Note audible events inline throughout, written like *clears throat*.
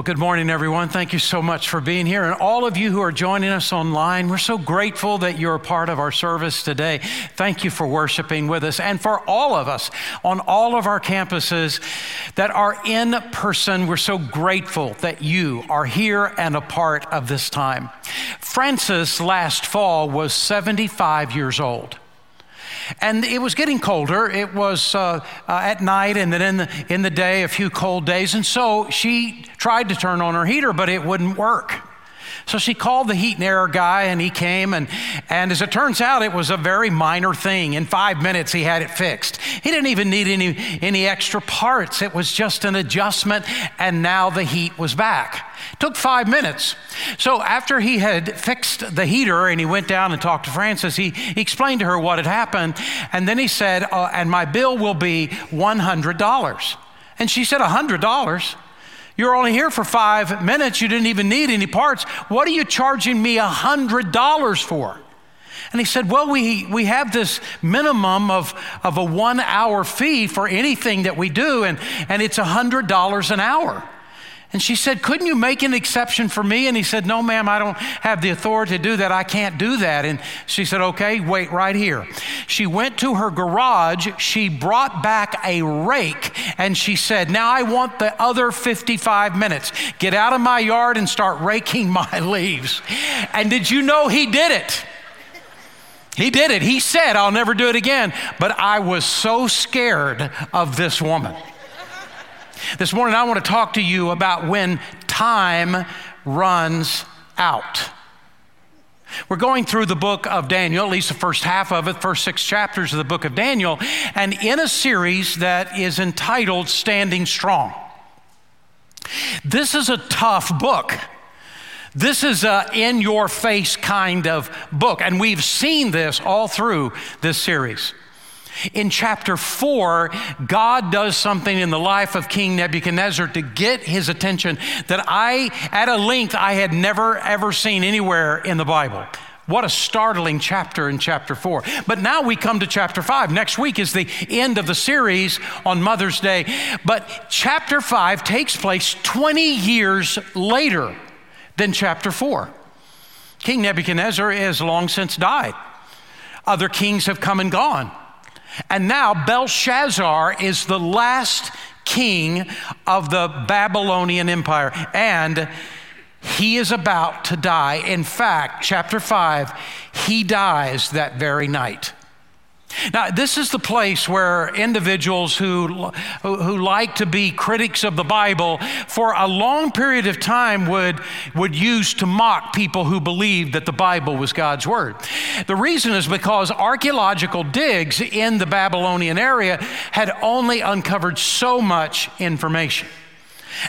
Well, good morning, everyone. Thank you so much for being here. And all of you who are joining us online, we're so grateful that you're a part of our service today. Thank you for worshiping with us. And for all of us on all of our campuses that are in person, we're so grateful that you are here and a part of this time. Frances last fall was 75 years old. And it was getting colder. It was uh, uh, at night and then in the, in the day, a few cold days. And so she tried to turn on her heater, but it wouldn't work. So she called the heat and air guy and he came and, and as it turns out, it was a very minor thing. In five minutes, he had it fixed. He didn't even need any, any extra parts. It was just an adjustment and now the heat was back. Took five minutes. So after he had fixed the heater and he went down and talked to Frances, he, he explained to her what had happened. And then he said, uh, and my bill will be $100. And she said, $100? You're only here for five minutes. You didn't even need any parts. What are you charging me $100 for? And he said, Well, we, we have this minimum of, of a one hour fee for anything that we do, and, and it's $100 an hour. And she said, Couldn't you make an exception for me? And he said, No, ma'am, I don't have the authority to do that. I can't do that. And she said, Okay, wait right here. She went to her garage. She brought back a rake and she said, Now I want the other 55 minutes. Get out of my yard and start raking *laughs* my leaves. And did you know he did it? He did it. He said, I'll never do it again. But I was so scared of this woman. This morning, I want to talk to you about when time runs out. We're going through the book of Daniel, at least the first half of it, first six chapters of the book of Daniel, and in a series that is entitled Standing Strong. This is a tough book. This is a in your face kind of book, and we've seen this all through this series. In chapter four, God does something in the life of King Nebuchadnezzar to get his attention that I, at a length, I had never ever seen anywhere in the Bible. What a startling chapter in chapter four. But now we come to chapter five. Next week is the end of the series on Mother's Day. But chapter five takes place 20 years later than chapter four. King Nebuchadnezzar has long since died. Other kings have come and gone. And now Belshazzar is the last king of the Babylonian Empire. And he is about to die. In fact, chapter 5, he dies that very night. Now, this is the place where individuals who, who, like to be critics of the Bible for a long period of time would, would use to mock people who believed that the Bible was God's Word. The reason is because archaeological digs in the Babylonian area had only uncovered so much information.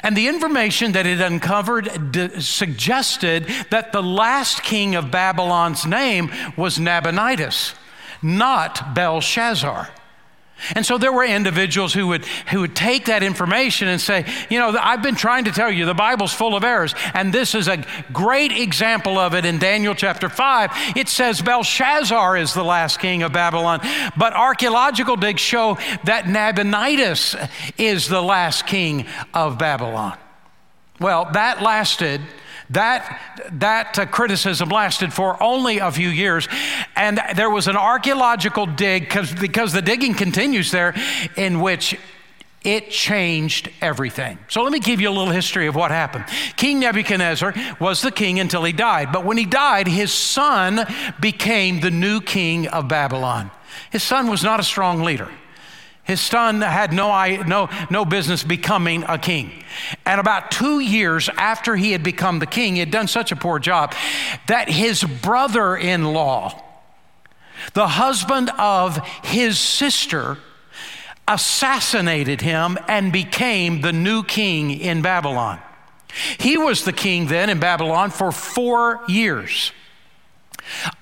And the information that it uncovered d- suggested that the last king of Babylon's name was Nabonidus not Belshazzar. And so there were individuals who would, who would take that information and say, you know, I've been trying to tell you the Bible's full of errors. And this is a great example of it in Daniel chapter 5. It says Belshazzar is the last king of Babylon. But archaeological digs show that Nabonidus is the last king of Babylon. Well, that lasted that, that uh, criticism lasted for only a few years. And there was an archaeological dig, because the digging continues there, in which it changed everything. So let me give you a little history of what happened. King Nebuchadnezzar was the king until he died. But when he died, his son became the new king of Babylon. His son was not a strong leader. His son had no, no, no business becoming a king. And about two years after he had become the king, he had done such a poor job that his brother in law, the husband of his sister, assassinated him and became the new king in Babylon. He was the king then in Babylon for four years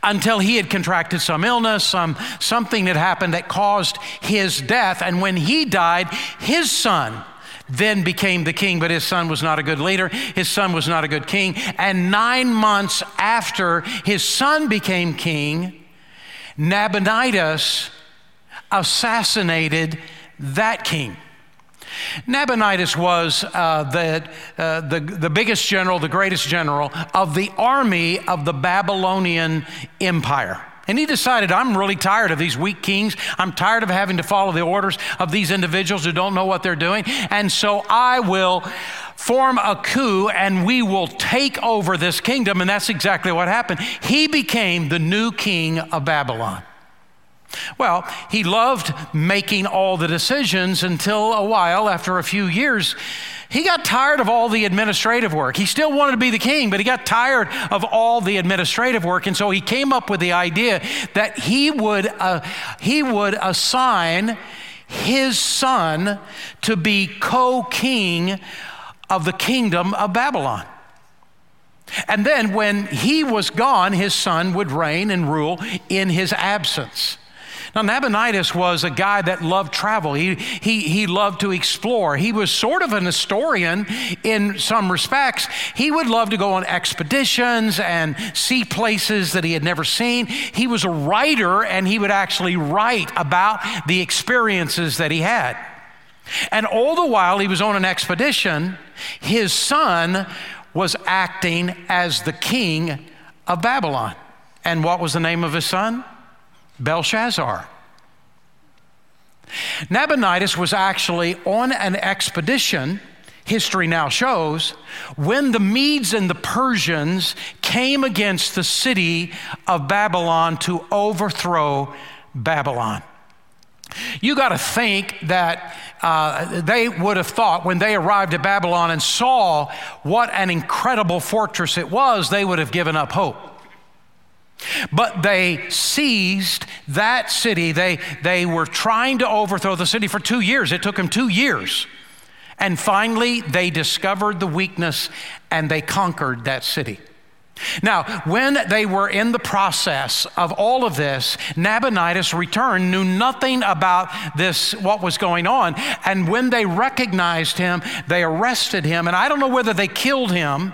until he had contracted some illness, some, something had happened that caused his death. And when he died, his son then became the king, but his son was not a good leader. His son was not a good king. And nine months after his son became king, Nabonidus assassinated that king. Nabonidus was uh, the, uh, the, the biggest general, the greatest general of the army of the Babylonian Empire. And he decided, I'm really tired of these weak kings. I'm tired of having to follow the orders of these individuals who don't know what they're doing. And so I will form a coup and we will take over this kingdom. And that's exactly what happened. He became the new king of Babylon. Well, he loved making all the decisions until a while, after a few years, he got tired of all the administrative work. He still wanted to be the king, but he got tired of all the administrative work. And so he came up with the idea that he would, uh, he would assign his son to be co king of the kingdom of Babylon. And then when he was gone, his son would reign and rule in his absence. Now, Nabonidus was a guy that loved travel. He, he, he loved to explore. He was sort of an historian in some respects. He would love to go on expeditions and see places that he had never seen. He was a writer and he would actually write about the experiences that he had. And all the while he was on an expedition, his son was acting as the king of Babylon. And what was the name of his son? Belshazzar. Nabonidus was actually on an expedition, history now shows, when the Medes and the Persians came against the city of Babylon to overthrow Babylon. You got to think that uh, they would have thought when they arrived at Babylon and saw what an incredible fortress it was, they would have given up hope. But they seized that city. They, they were trying to overthrow the city for two years. It took them two years. And finally, they discovered the weakness and they conquered that city. Now, when they were in the process of all of this, Nabonidus returned, knew nothing about this, what was going on. And when they recognized him, they arrested him. And I don't know whether they killed him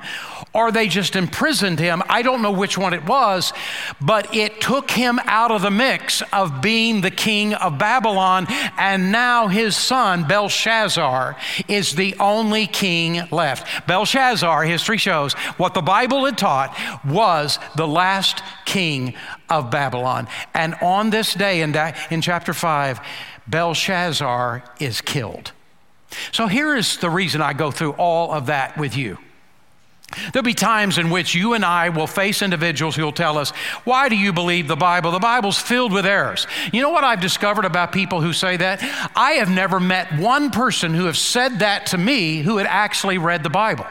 or they just imprisoned him. I don't know which one it was, but it took him out of the mix of being the king of Babylon. And now his son, Belshazzar, is the only king left. Belshazzar, history shows, what the Bible had taught was the last king of Babylon. And on this day in, in chapter 5, Belshazzar is killed. So here is the reason I go through all of that with you. There'll be times in which you and I will face individuals who will tell us, Why do you believe the Bible? The Bible's filled with errors. You know what I've discovered about people who say that? I have never met one person who have said that to me who had actually read the Bible.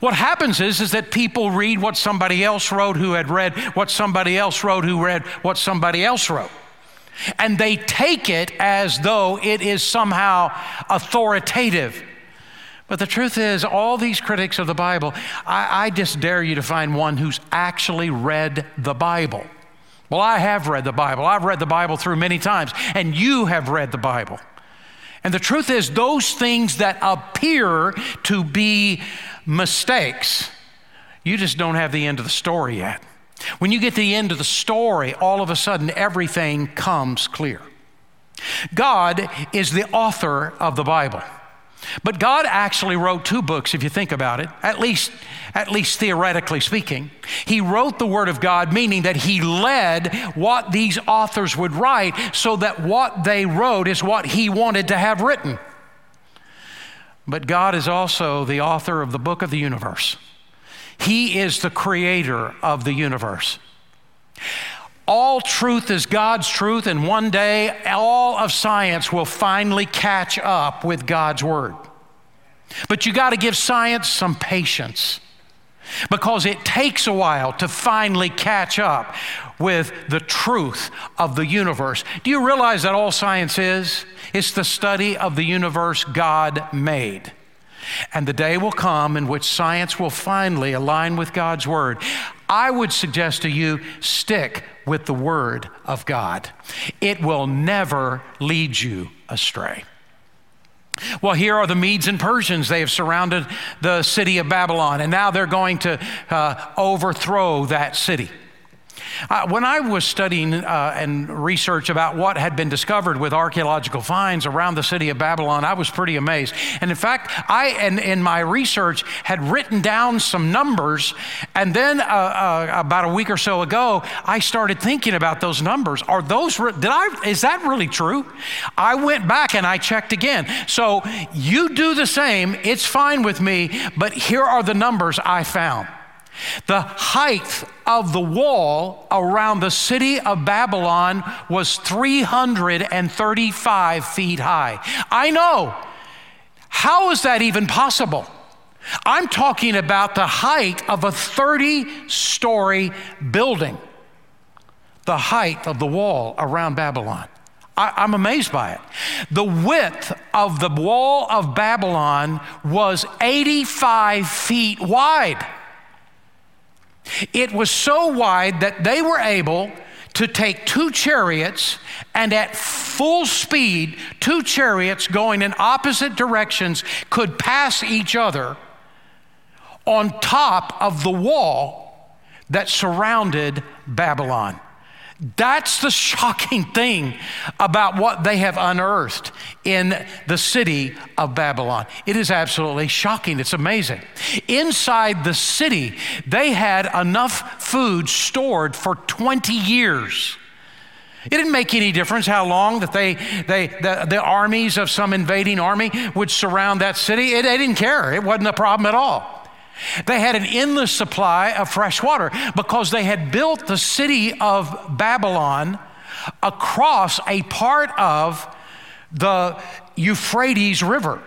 What happens is, is that people read what somebody else wrote who had read what somebody else wrote who read what somebody else wrote. And they take it as though it is somehow authoritative. But the truth is, all these critics of the Bible, I, I, just dare you to find one who's actually read the Bible. Well, I have read the Bible. I've read the Bible through many times, and you have read the Bible. And the truth is, those things that appear to be mistakes, you just don't have the end of the story yet. When you get to the end of the story, all of a sudden everything comes clear. God is the author of the Bible. But God actually wrote two books, if you think about it, at least, at least theoretically speaking. He wrote the Word of God, meaning that He led what these authors would write so that what they wrote is what He wanted to have written. But God is also the author of the book of the universe, He is the creator of the universe. All truth is God's truth, and one day all of science will finally catch up with God's word. But you got to give science some patience because it takes a while to finally catch up with the truth of the universe. Do you realize that all science is? It's the study of the universe God made. And the day will come in which science will finally align with God's word. I would suggest to you stick with the word of God, it will never lead you astray. Well, here are the Medes and Persians. They have surrounded the city of Babylon, and now they're going to uh, overthrow that city. Uh, when I was studying uh, and research about what had been discovered with archaeological finds around the city of Babylon, I was pretty amazed. And in fact, I, and in my research, had written down some numbers. And then uh, uh about a week or so ago, I started thinking about those numbers. Are those, did I, is that really true? I went back and I checked again. So you do the same. It's fine with me. But here are the numbers I found. The height of the wall around the city of Babylon was 335 feet high. I know. How is that even possible? I'm talking about the height of a 30 story building, the height of the wall around Babylon. I, am amazed by it. The width of the wall of Babylon was 85 feet wide. It was so wide that they were able to take two chariots and at full speed, two chariots going in opposite directions could pass each other on top of the wall that surrounded Babylon. That's the shocking thing about what they have unearthed in the city of Babylon. It is absolutely shocking. It's amazing. Inside the city, they had enough food stored for 20 years. It didn't make any difference how long that they, they the, the armies of some invading army would surround that city. It, they didn't care. It wasn't a problem at all. They had an endless supply of fresh water because they had built the city of Babylon across a part of the Euphrates River.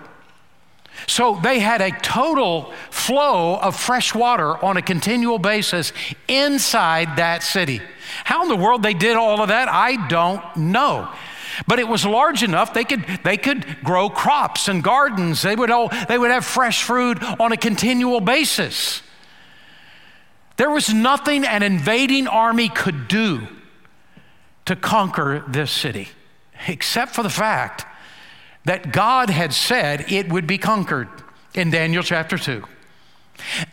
So they had a total flow of fresh water on a continual basis inside that city. How in the world they did all of that, I don't know. But it was large enough they could, they could grow crops and gardens. They would, all, they would have fresh food on a continual basis. There was nothing an invading army could do to conquer this city, except for the fact that God had said it would be conquered in Daniel chapter 2.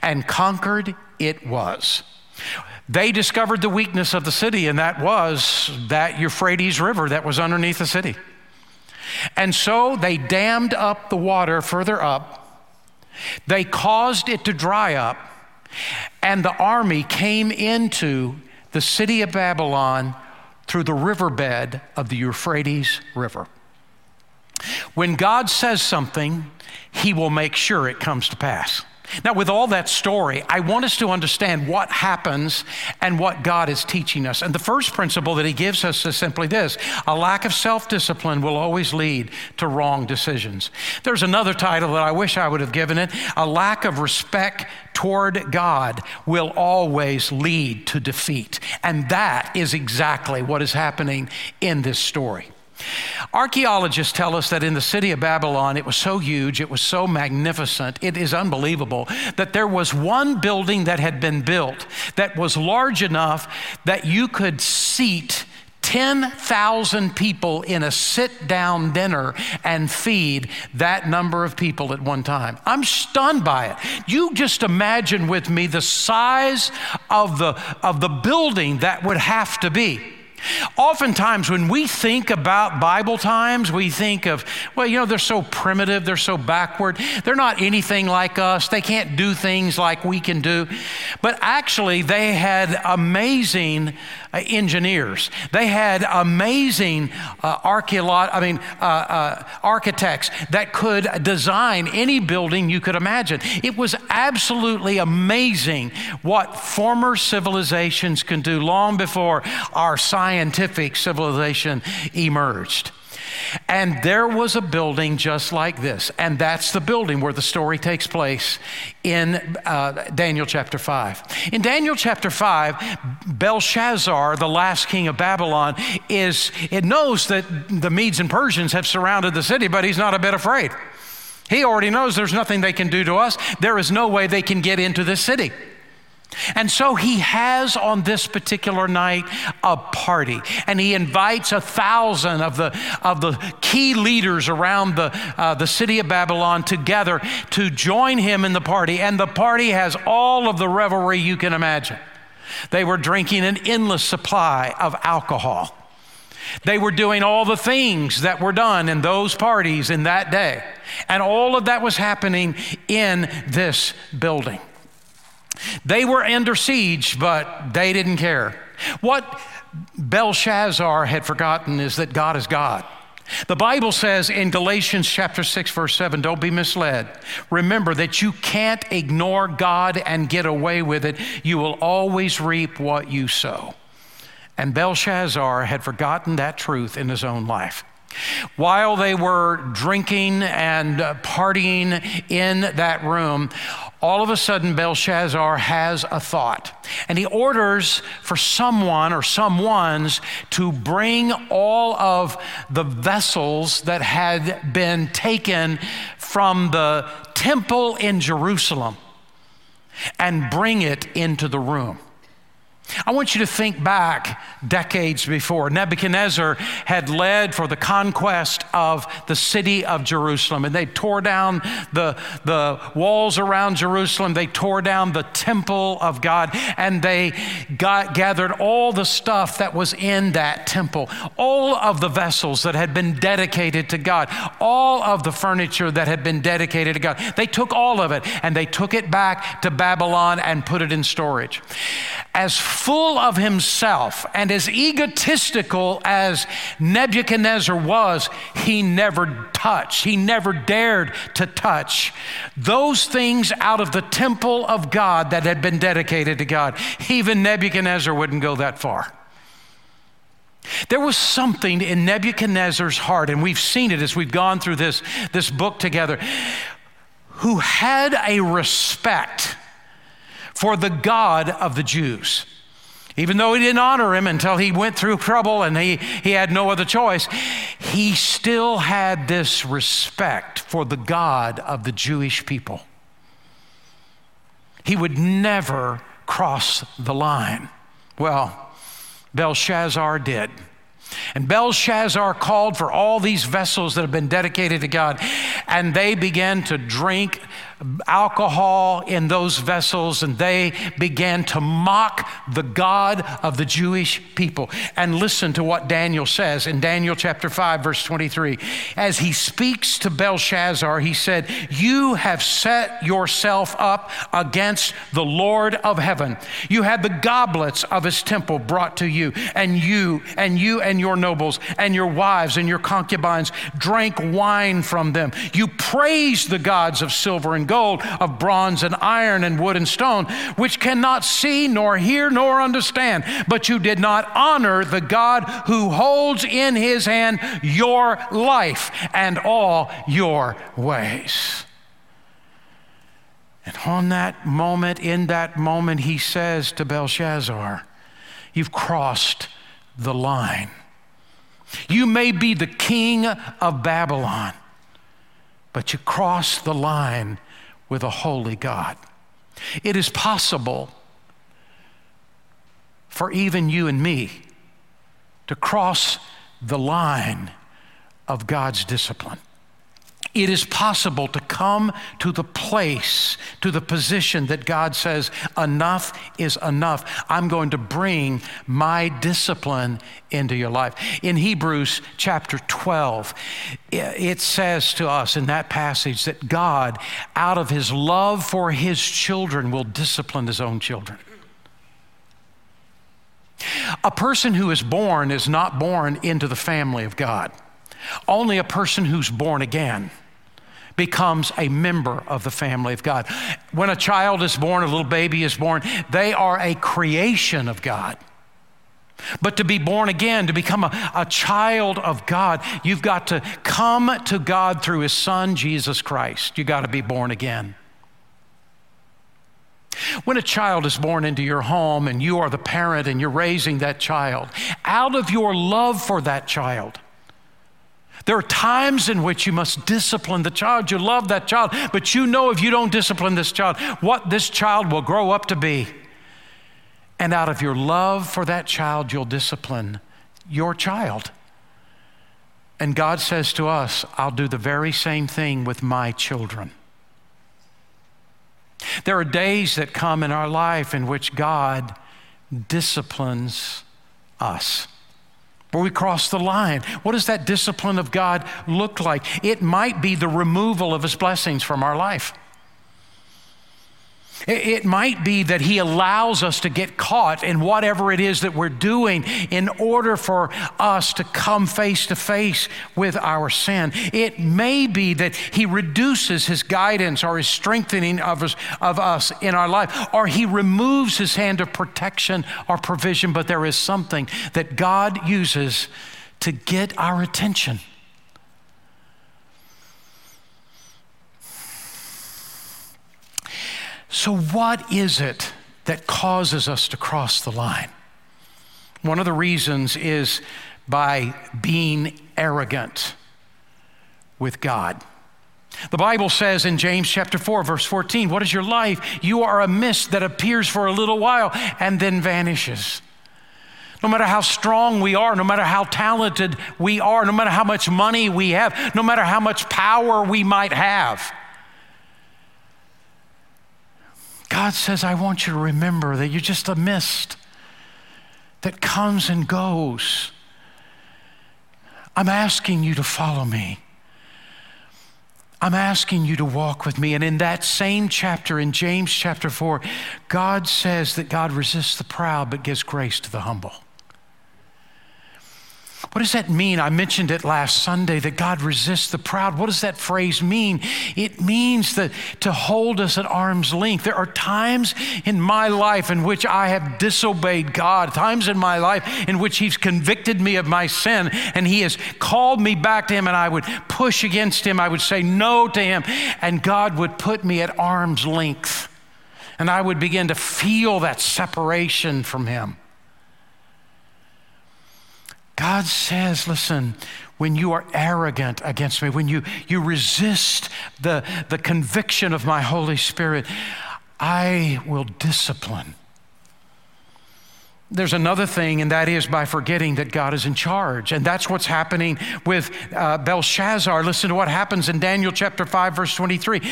And conquered it was. They discovered the weakness of the city, and that was that Euphrates River that was underneath the city. And so they dammed up the water further up. They caused it to dry up, and the army came into the city of Babylon through the riverbed of the Euphrates River. When God says something, he will make sure it comes to pass. Now, with all that story, I want us to understand what happens and what God is teaching us. And the first principle that He gives us is simply this a lack of self discipline will always lead to wrong decisions. There's another title that I wish I would have given it A lack of respect toward God will always lead to defeat. And that is exactly what is happening in this story. Archaeologists tell us that in the city of Babylon, it was so huge, it was so magnificent, it is unbelievable that there was one building that had been built that was large enough that you could seat 10,000 people in a sit down dinner and feed that number of people at one time. I'm stunned by it. You just imagine with me the size of the, of the building that would have to be. Oftentimes, when we think about Bible times, we think of, well, you know, they're so primitive, they're so backward, they're not anything like us, they can't do things like we can do. But actually, they had amazing uh, engineers, they had amazing uh, archeolo- I mean, uh, uh, architects that could design any building you could imagine. It was absolutely amazing what former civilizations can do long before our science scientific civilization emerged. And there was a building just like this. And that's the building where the story takes place in uh, Daniel chapter 5. In Daniel chapter 5, Belshazzar, the last king of Babylon, is, it knows that the Medes and Persians have surrounded the city, but he's not a bit afraid. He already knows there's nothing they can do to us. There is no way they can get into this city. And so he has on this particular night a party, and he invites a thousand of the, of the key leaders around the, uh, the city of Babylon together to join him in the party. And the party has all of the revelry you can imagine. They were drinking an endless supply of alcohol. They were doing all the things that were done in those parties in that day. And all of that was happening in this building. They were under siege, but they didn't care. What Belshazzar had forgotten is that God is God. The Bible says in Galatians chapter 6 verse 7, don't be misled. Remember that you can't ignore God and get away with it. You will always reap what you sow. And Belshazzar had forgotten that truth in his own life. While they were drinking and uh, partying in that room, all of a sudden Belshazzar has a thought. And he orders for someone or someones to bring all of the vessels that had been taken from the temple in Jerusalem and bring it into the room. I want you to think back decades before. Nebuchadnezzar had led for the conquest of the city of Jerusalem, and they tore down the, the walls around Jerusalem. They tore down the temple of God, and they got, gathered all the stuff that was in that temple, all of the vessels that had been dedicated to God, all of the furniture that had been dedicated to God. They took all of it and they took it back to Babylon and put it in storage. As full of himself and as egotistical as Nebuchadnezzar was, he never touched, he never dared to touch those things out of the temple of God that had been dedicated to God. Even Nebuchadnezzar wouldn't go that far. There was something in Nebuchadnezzar's heart, and we've seen it as we've gone through this, this book together, who had a respect for the God of the Jews. Even though he didn't honor him until he went through trouble and he, he had no other choice, he still had this respect for the God of the Jewish people. He would never cross the line. Well, Belshazzar did. And Belshazzar called for all these vessels that have been dedicated to God, and they began to drink alcohol in those vessels and they began to mock the God of the Jewish people. And listen to what Daniel says in Daniel chapter 5, verse 23. As he speaks to Belshazzar, he said, You have set yourself up against the Lord of heaven. You had the goblets of his temple brought to you, and you and you and your nobles and your wives and your concubines drank wine from them. You praised the gods of silver and gold, of bronze and iron and wood and stone, which cannot see nor hear nor understand. But you did not honor the God who holds in his hand your life and all your ways. And on that moment, in that moment, he says to Belshazzar, You've crossed the line. You may be the king of Babylon, but you crossed the line with a holy God. It is possible for even you and me to cross the line of God's discipline it is possible to come to the place, to the position that God says, enough is enough. I'm going to bring my discipline into your life. In Hebrews chapter 12, it says to us in that passage that God, out of his love for his children, will discipline his own children. A person who is born is not born into the family of God. Only a person who's born again becomes a member of the family of God. When a child is born, a little baby is born, they are a creation of God. But to be born again, to become a, a child of God, you've got to come to God through His Son, Jesus Christ. You've got to be born again. When a child is born into your home and you are the parent and you're raising that child, out of your love for that child, there are times in which you must discipline the child. You love that child, but you know if you don't discipline this child, what this child will grow up to be. And out of your love for that child, you'll discipline your child. And God says to us, I'll do the very same thing with my children. There are days that come in our life in which God disciplines us. Where we cross the line. What does that discipline of God look like? It might be the removal of His blessings from our life. It might be that He allows us to get caught in whatever it is that we're doing in order for us to come face to face with our sin. It may be that He reduces His guidance or His strengthening of us, of us in our life, or He removes His hand of protection or provision, but there is something that God uses to get our attention. So, what is it that causes us to cross the line? One of the reasons is by being arrogant with God. The Bible says in James chapter 4 verse 14, what is your life? You are a mist that appears for a little while and then vanishes. No matter how strong we are, no matter how talented we are, no matter how much money we have, no matter how much power we might have, God says, I want you to remember that you're just a mist that comes and goes. I'm asking you to follow me. I'm asking you to walk with me. And in that same chapter, in James chapter 4, God says that God resists the proud but gives grace to the humble. What does that mean? I mentioned it last Sunday that God resists the proud. What does that phrase mean? It means that to hold us at arm's length. There are times in my life in which I have disobeyed God, times in my life in which He's convicted me of my sin and He has called me back to Him and I would push against Him. I would say no to Him and God would put me at arm's length and I would begin to feel that separation from Him. God says, listen, when you are arrogant against me, when you, you resist the, the conviction of my Holy Spirit, I will discipline. There's another thing, and that is by forgetting that God is in charge. And that's what's happening with uh, Belshazzar. Listen to what happens in Daniel chapter 5, verse 23.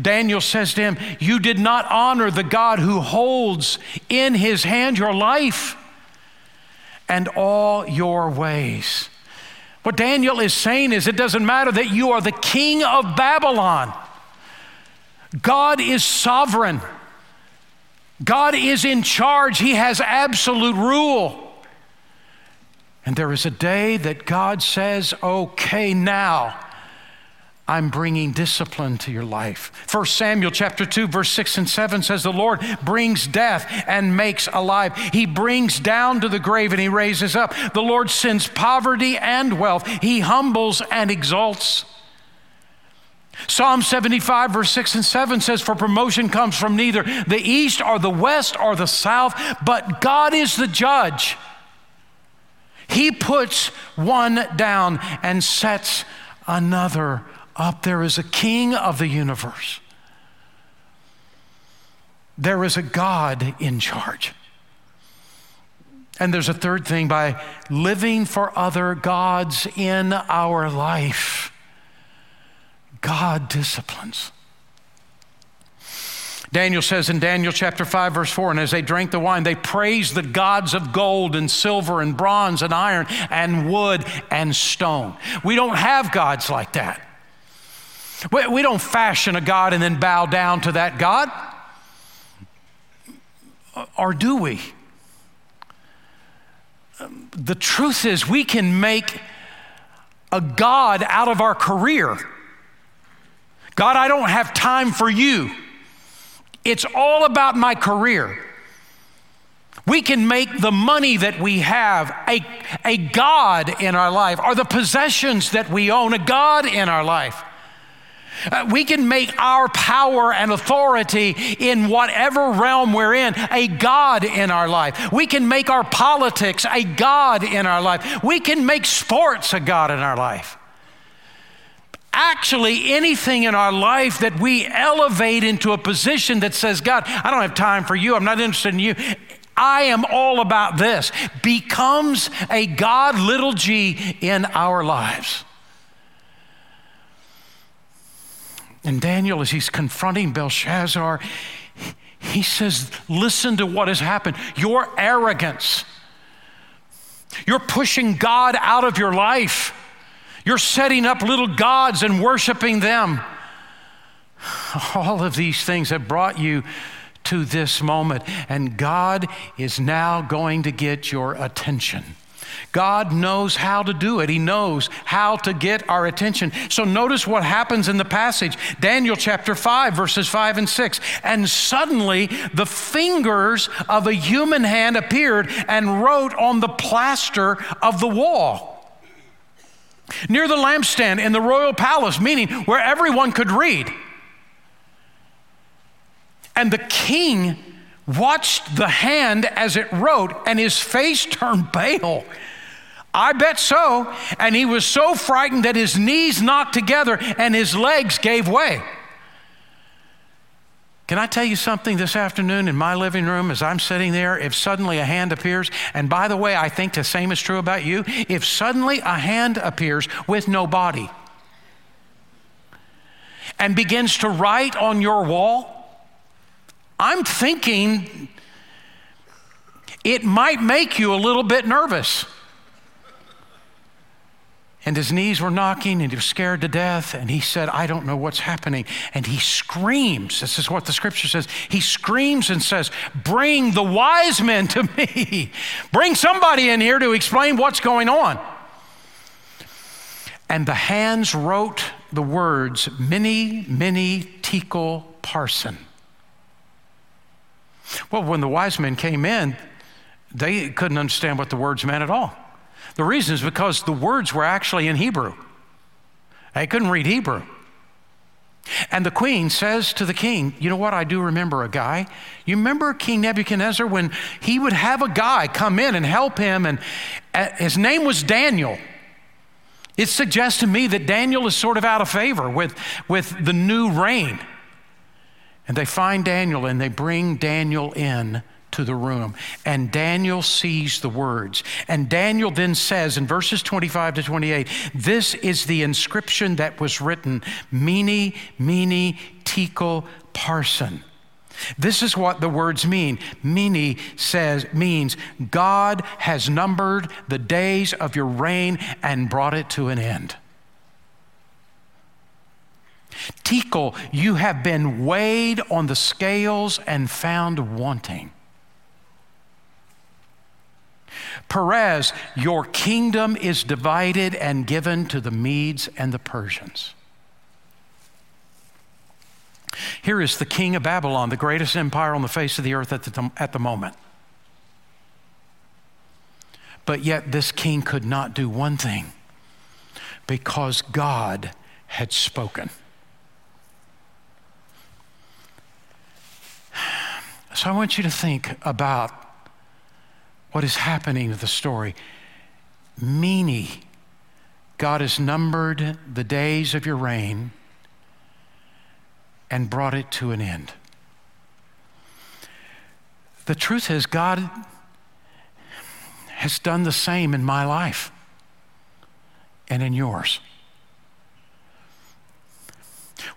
Daniel says to him, You did not honor the God who holds in his hand your life and all your ways. What Daniel is saying is it doesn't matter that you are the king of Babylon, God is sovereign. God is in charge. He has absolute rule. And there is a day that God says, okay, now I'm bringing discipline to your life. 1 Samuel chapter 2 verse 6 and 7 says the Lord brings death and makes alive. He brings down to the grave and he raises up. The Lord sends poverty and wealth. He humbles and exalts. Psalm 75, verse 6 and 7 says, For promotion comes from neither the east or the west or the south, but God is the judge. He puts one down and sets another up. There is a king of the universe. There is a God in charge. And there's a third thing by living for other gods in our life. God disciplines. Daniel says in Daniel chapter 5, verse 4, and as they drank the wine, they praised the gods of gold and silver and bronze and iron and wood and stone. We don't have gods like that. We we don't fashion a God and then bow down to that God. Or do we? The truth is, we can make a God out of our career. God, I don't have time for you. It's all about my career. We can make the money that we have a, a God in our life, or the possessions that we own a God in our life. Uh, we can make our power and authority in whatever realm we're in a God in our life. We can make our politics a God in our life. We can make sports a God in our life. Actually, anything in our life that we elevate into a position that says, God, I don't have time for you, I'm not interested in you. I am all about this, becomes a God, little g, in our lives. And Daniel, as he's confronting Belshazzar, He says, Listen to what has happened. Your arrogance. You're pushing God out of your life. You're setting up little gods and worshiping them. All of these things have brought you to this moment, and God is now going to get your attention. God knows how to do it. He knows how to get our attention. So notice what happens in the passage Daniel chapter 5, verses 5 and 6. And suddenly the fingers of a human hand appeared and wrote on the plaster of the wall. Near the lampstand in the royal palace, meaning where everyone could read. And the king watched the hand as it wrote, and his face turned pale. I bet so. And he was so frightened that his knees knocked together and his legs gave way. Can I tell you something this afternoon in my living room as I'm sitting there? If suddenly a hand appears, and by the way, I think the same is true about you. If suddenly a hand appears with no body and begins to write on your wall, I'm thinking it might make you a little bit nervous. And his knees were knocking and he was scared to death. And he said i don't know what's happening. And he screams. This is what the scripture says. He screams and says bring the wise men to me. *laughs* Bring somebody in here to explain what's going on. And the hands wrote the words mene mene tekel parsin well when the wise men came in they couldn't understand what the words meant at all the reason is because the words were actually in Hebrew. They couldn't read Hebrew. And the queen says to the king, You know what? I do remember a guy. You remember King Nebuchadnezzar when he would have a guy come in and help him, and uh, his name was Daniel. It suggests to me that Daniel is sort of out of favor with, with the new reign. And they find Daniel and they bring Daniel in to the room. And Daniel sees the words. And Daniel then says in verses 25 to 28 this is the inscription that was written Mene, Mene, Tekel, Parsin. This is what the words mean. Mene says means God has numbered the days of your reign and brought it to an end. Tekel, you have been weighed on the scales and found wanting. Peres, your kingdom is divided and given to the Medes and the Persians. Here is the king of Babylon, the greatest empire on the face of the earth at the, at the moment. But yet, this king could not do one thing because God had spoken. So I want you to think about what is happening to the story. Mene, God has numbered the days of your reign and brought it to an end. The truth is, God has done the same in my life and in yours.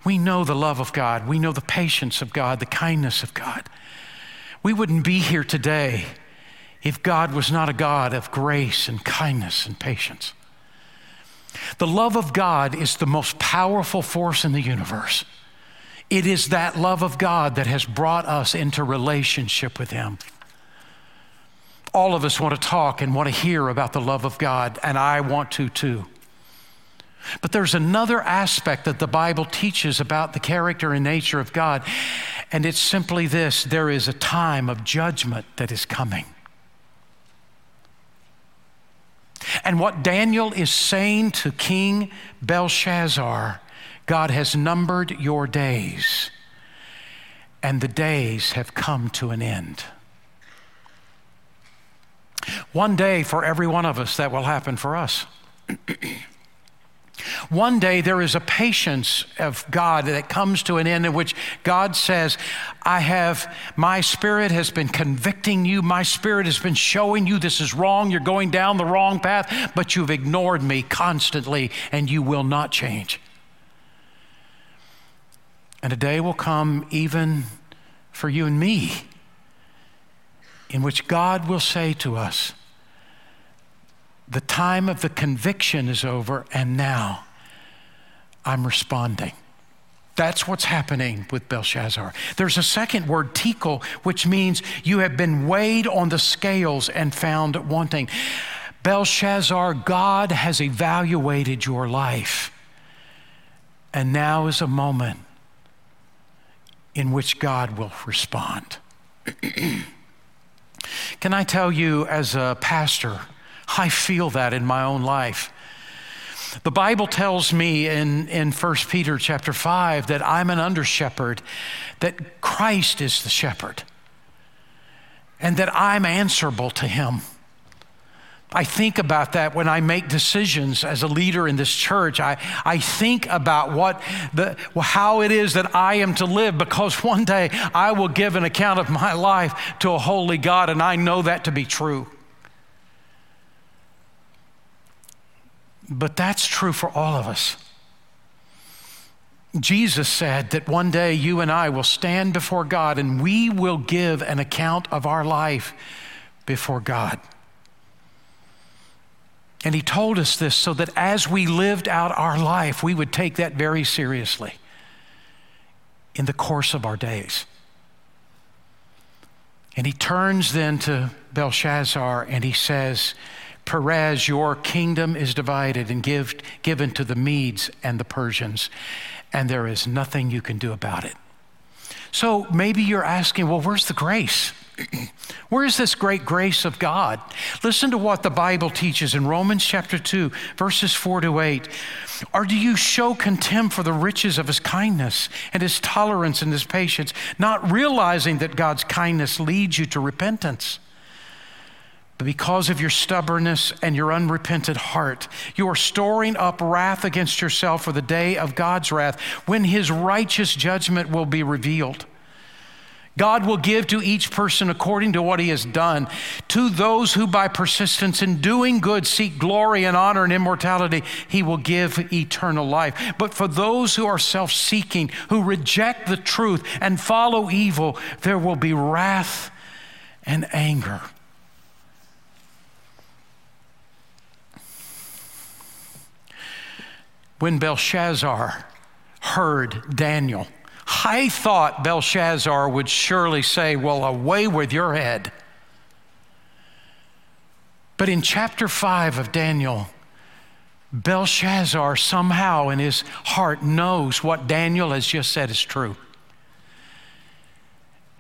We know the love of God. We know the patience of God, the kindness of God. We wouldn't be here today if God was not a God of grace and kindness and patience. The love of God is the most powerful force in the universe. It is that love of God that has brought us into relationship with Him. All of us want to talk and want to hear about the love of God, and I want to too. But there's another aspect that the Bible teaches about the character and nature of God, and it's simply this there is a time of judgment that is coming. And what Daniel is saying to King Belshazzar God has numbered your days, and the days have come to an end. One day for every one of us, that will happen for us. *clears throat* One day there is a patience of God that comes to an end in which God says, I have, my spirit has been convicting you. My spirit has been showing you this is wrong. You're going down the wrong path, but you've ignored me constantly and you will not change. And a day will come even for you and me in which God will say to us, The time of the conviction is over, and now I'm responding. That's what's happening with Belshazzar. There's a second word, tekel, which means you have been weighed on the scales and found wanting. Belshazzar, God has evaluated your life. And now is a moment in which God will respond. *clears throat* Can I tell you, as a pastor, I feel that in my own life. The Bible tells me in, in 1 Peter chapter 5 that I'm an under shepherd, that Christ is the shepherd, and that I'm answerable to him. I think about that when I make decisions as a leader in this church. I, I think about what the, how it is that I am to live because one day I will give an account of my life to a holy God, and I know that to be true. But that's true for all of us. Jesus said that one day you and I will stand before God and we will give an account of our life before God. And he told us this so that as we lived out our life, we would take that very seriously in the course of our days. And he turns then to Belshazzar and he says, Peres, your kingdom is divided and give, given to the Medes and the Persians, and there is nothing you can do about it. So maybe you're asking, well, where's the grace? *clears throat* Where is this great grace of God? Listen to what the Bible teaches in Romans chapter 2, verses 4 to 8. Or do you show contempt for the riches of his kindness and his tolerance and his patience, not realizing that God's kindness leads you to repentance? But because of your stubbornness and your unrepentant heart, you are storing up wrath against yourself for the day of God's wrath, when his righteous judgment will be revealed. God will give to each person according to what he has done. To those who by persistence in doing good seek glory and honor and immortality, he will give eternal life. But for those who are self seeking, who reject the truth and follow evil, there will be wrath and anger. When Belshazzar heard Daniel, I thought Belshazzar would surely say, Well, away with your head. But in chapter 5 of Daniel, Belshazzar somehow in his heart knows what Daniel has just said is true.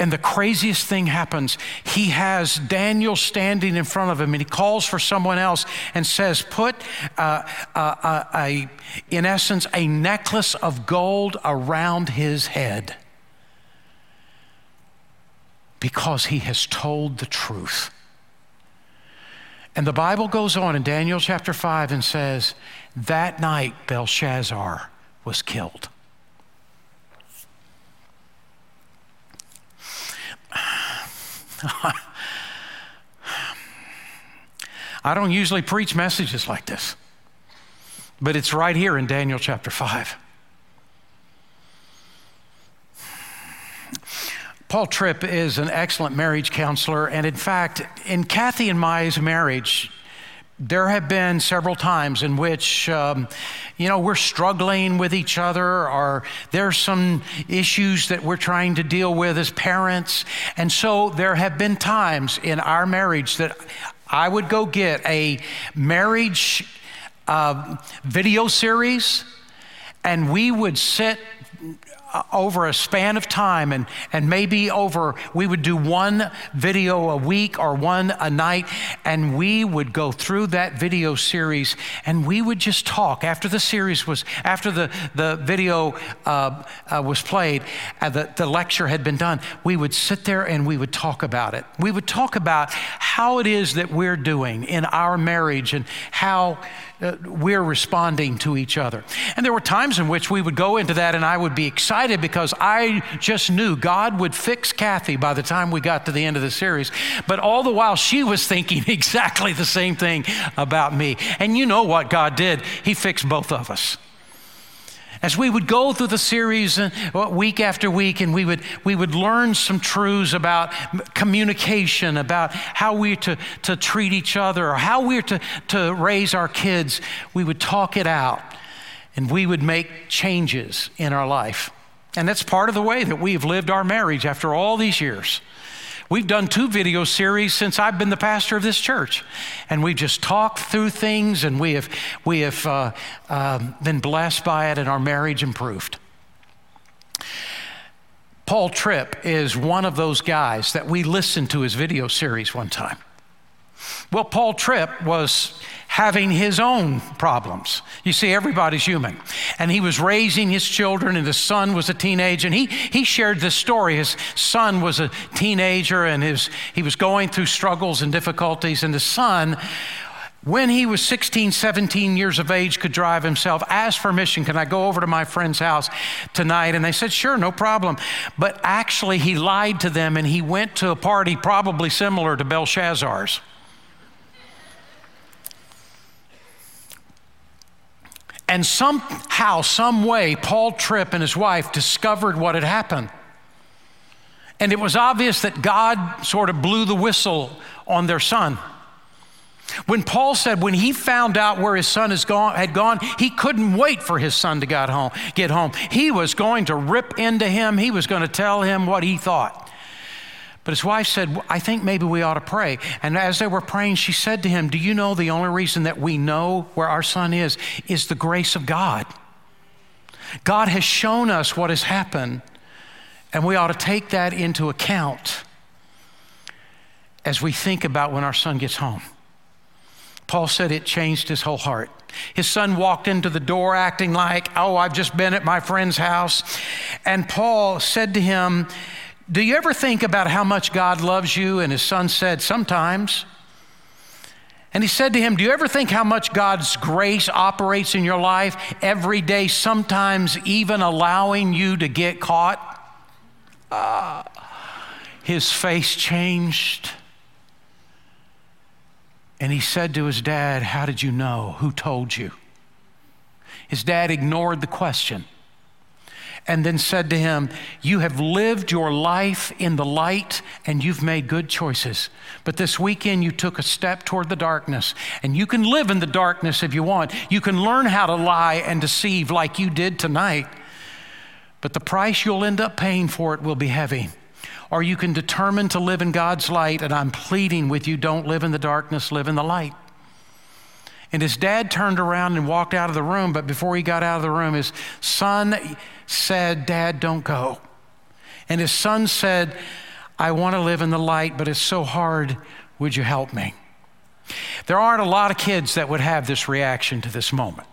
And the craziest thing happens. He has Daniel standing in front of him and he calls for someone else and says, Put, uh, uh, uh, a, in essence, a necklace of gold around his head because he has told the truth. And the Bible goes on in Daniel chapter 5 and says, That night Belshazzar was killed. *laughs* I don't usually preach messages like this, but it's right here in Daniel chapter 5. Paul Tripp is an excellent marriage counselor, and in fact, in Kathy and my marriage, there have been several times in which, um, you know, we're struggling with each other, or there's some issues that we're trying to deal with as parents. And so there have been times in our marriage that I would go get a marriage uh, video series, and we would sit uh, over a span of time and, and maybe over, we would do one video a week or one a night, and we would go through that video series and we would just talk. After the series was, after the, the video uh, uh, was played, uh, the, the lecture had been done, we would sit there and we would talk about it. We would talk about how it is that we're doing in our marriage and how uh, we're responding to each other. And there were times in which we would go into that and I would be excited because I just knew God would fix Kathy by the time we got to the end of the series. But all the while, she was thinking *laughs* exactly the same thing about me. And you know what God did? He fixed both of us. As we would go through the series uh, week after week and we would, we would learn some truths about communication, about how we're to, to treat each other, or how we're to, to raise our kids, we would talk it out and we would make changes in our life. And that's part of the way that we've lived our marriage after all these years. We've done two video series since I've been the pastor of this church, and we've just talked through things, and we have we have uh, uh, been blessed by it, and our marriage improved. Paul Tripp is one of those guys that we listened to his video series one time. Well, Paul Tripp was having his own problems. You see, everybody's human. And he was raising his children, and his son was a teenager. And he, he shared this story. His son was a teenager, and his, he was going through struggles and difficulties. And the son, when he was 16, 17 years of age, could drive himself, asked permission, Can I go over to my friend's house tonight? And they said, Sure, no problem. But actually, he lied to them and he went to a party probably similar to Belshazzar's. And somehow, some way, Paul Tripp and his wife discovered what had happened. And it was obvious that God sort of blew the whistle on their son. When Paul said when he found out where his son gone, had gone, he couldn't wait for his son to get home, get home. He was going to rip into him. He was going to tell him what he thought. But his wife said, I think maybe we ought to pray. And as they were praying, she said to him, Do you know the only reason that we know where our son is is the grace of God? God has shown us what has happened, and we ought to take that into account as we think about when our son gets home. Paul said it changed his whole heart. His son walked into the door acting like, Oh, I've just been at my friend's house. And Paul said to him, do you ever think about how much God loves you? And his son said, Sometimes. And he said to him, Do you ever think how much God's grace operates in your life every day, sometimes even allowing you to get caught? Uh, his face changed. And he said to his dad, How did you know? Who told you? His dad ignored the question and then said to him, You have lived your life in the light and you've made good choices. But this weekend you took a step toward the darkness. And you can live in the darkness if you want. You can learn how to lie and deceive like you did tonight. But the price you'll end up paying for it will be heavy. Or you can determine to live in God's light. And I'm pleading with you don't live in the darkness, live in the light. And his dad turned around and walked out of the room, but before he got out of the room, his son said, Dad, don't go. And his son said, I want to live in the light, but it's so hard. Would you help me? There aren't a lot of kids that would have this reaction to this moment.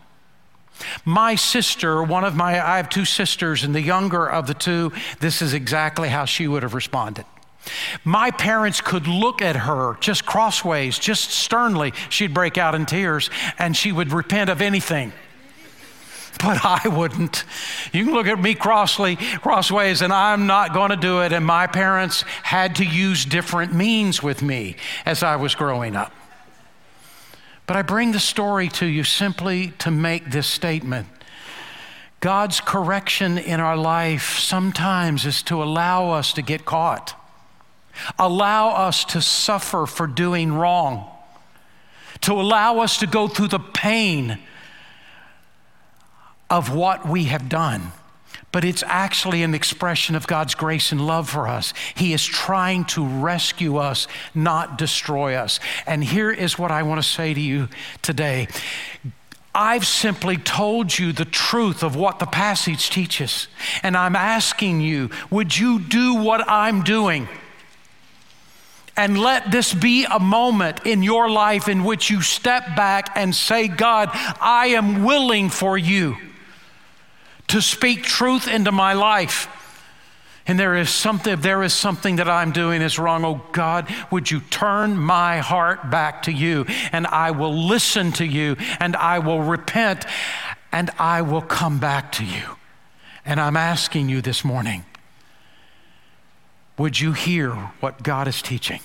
My sister, one of my, I have two sisters, and the younger of the two, this is exactly how she would have responded. My parents could look at her just crossways, just sternly. She'd break out in tears and she would repent of anything. But I wouldn't. You can look at me crossly, crossways, and I'm not going to do it. And my parents had to use different means with me as I was growing up. But I bring the story to you simply to make this statement God's correction in our life sometimes is to allow us to get caught allow us to suffer for doing wrong, to allow us to go through the pain of what we have done. But it's actually an expression of God's grace and love for us. He is trying to rescue us, not destroy us. And here is what I want to say to you today I've simply told you the truth of what the passage teaches. And I'm asking you, would you do what I'm doing? And let this be a moment in your life in which you step back and say, God, I am willing for you to speak truth into my life. And there is something, there is something that I'm doing is wrong, oh God, would you turn my heart back to you? And I will listen to you, and I will repent, and I will come back to you. And I'm asking you this morning would you hear what God is teaching?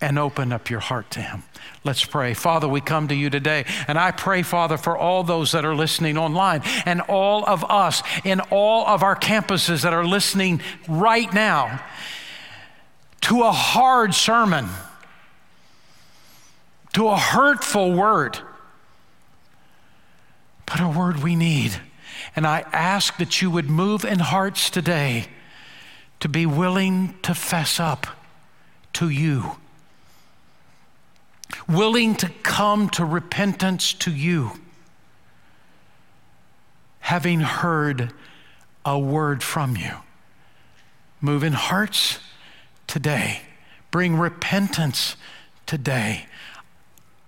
and open up your heart to Him. Let's pray. Father, we come to you today, and I pray, Father, for all those that are listening online and all of us in all of our campuses that are listening right now to a hard sermon, to a hurtful word, but a word we need. And I ask that you would move in hearts today to be willing to fess up to you willing to come to repentance to you, having heard a word from you. Move in hearts today. Bring repentance today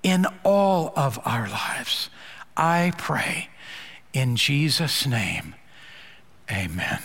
in all of our lives. I pray in Jesus' name, amen.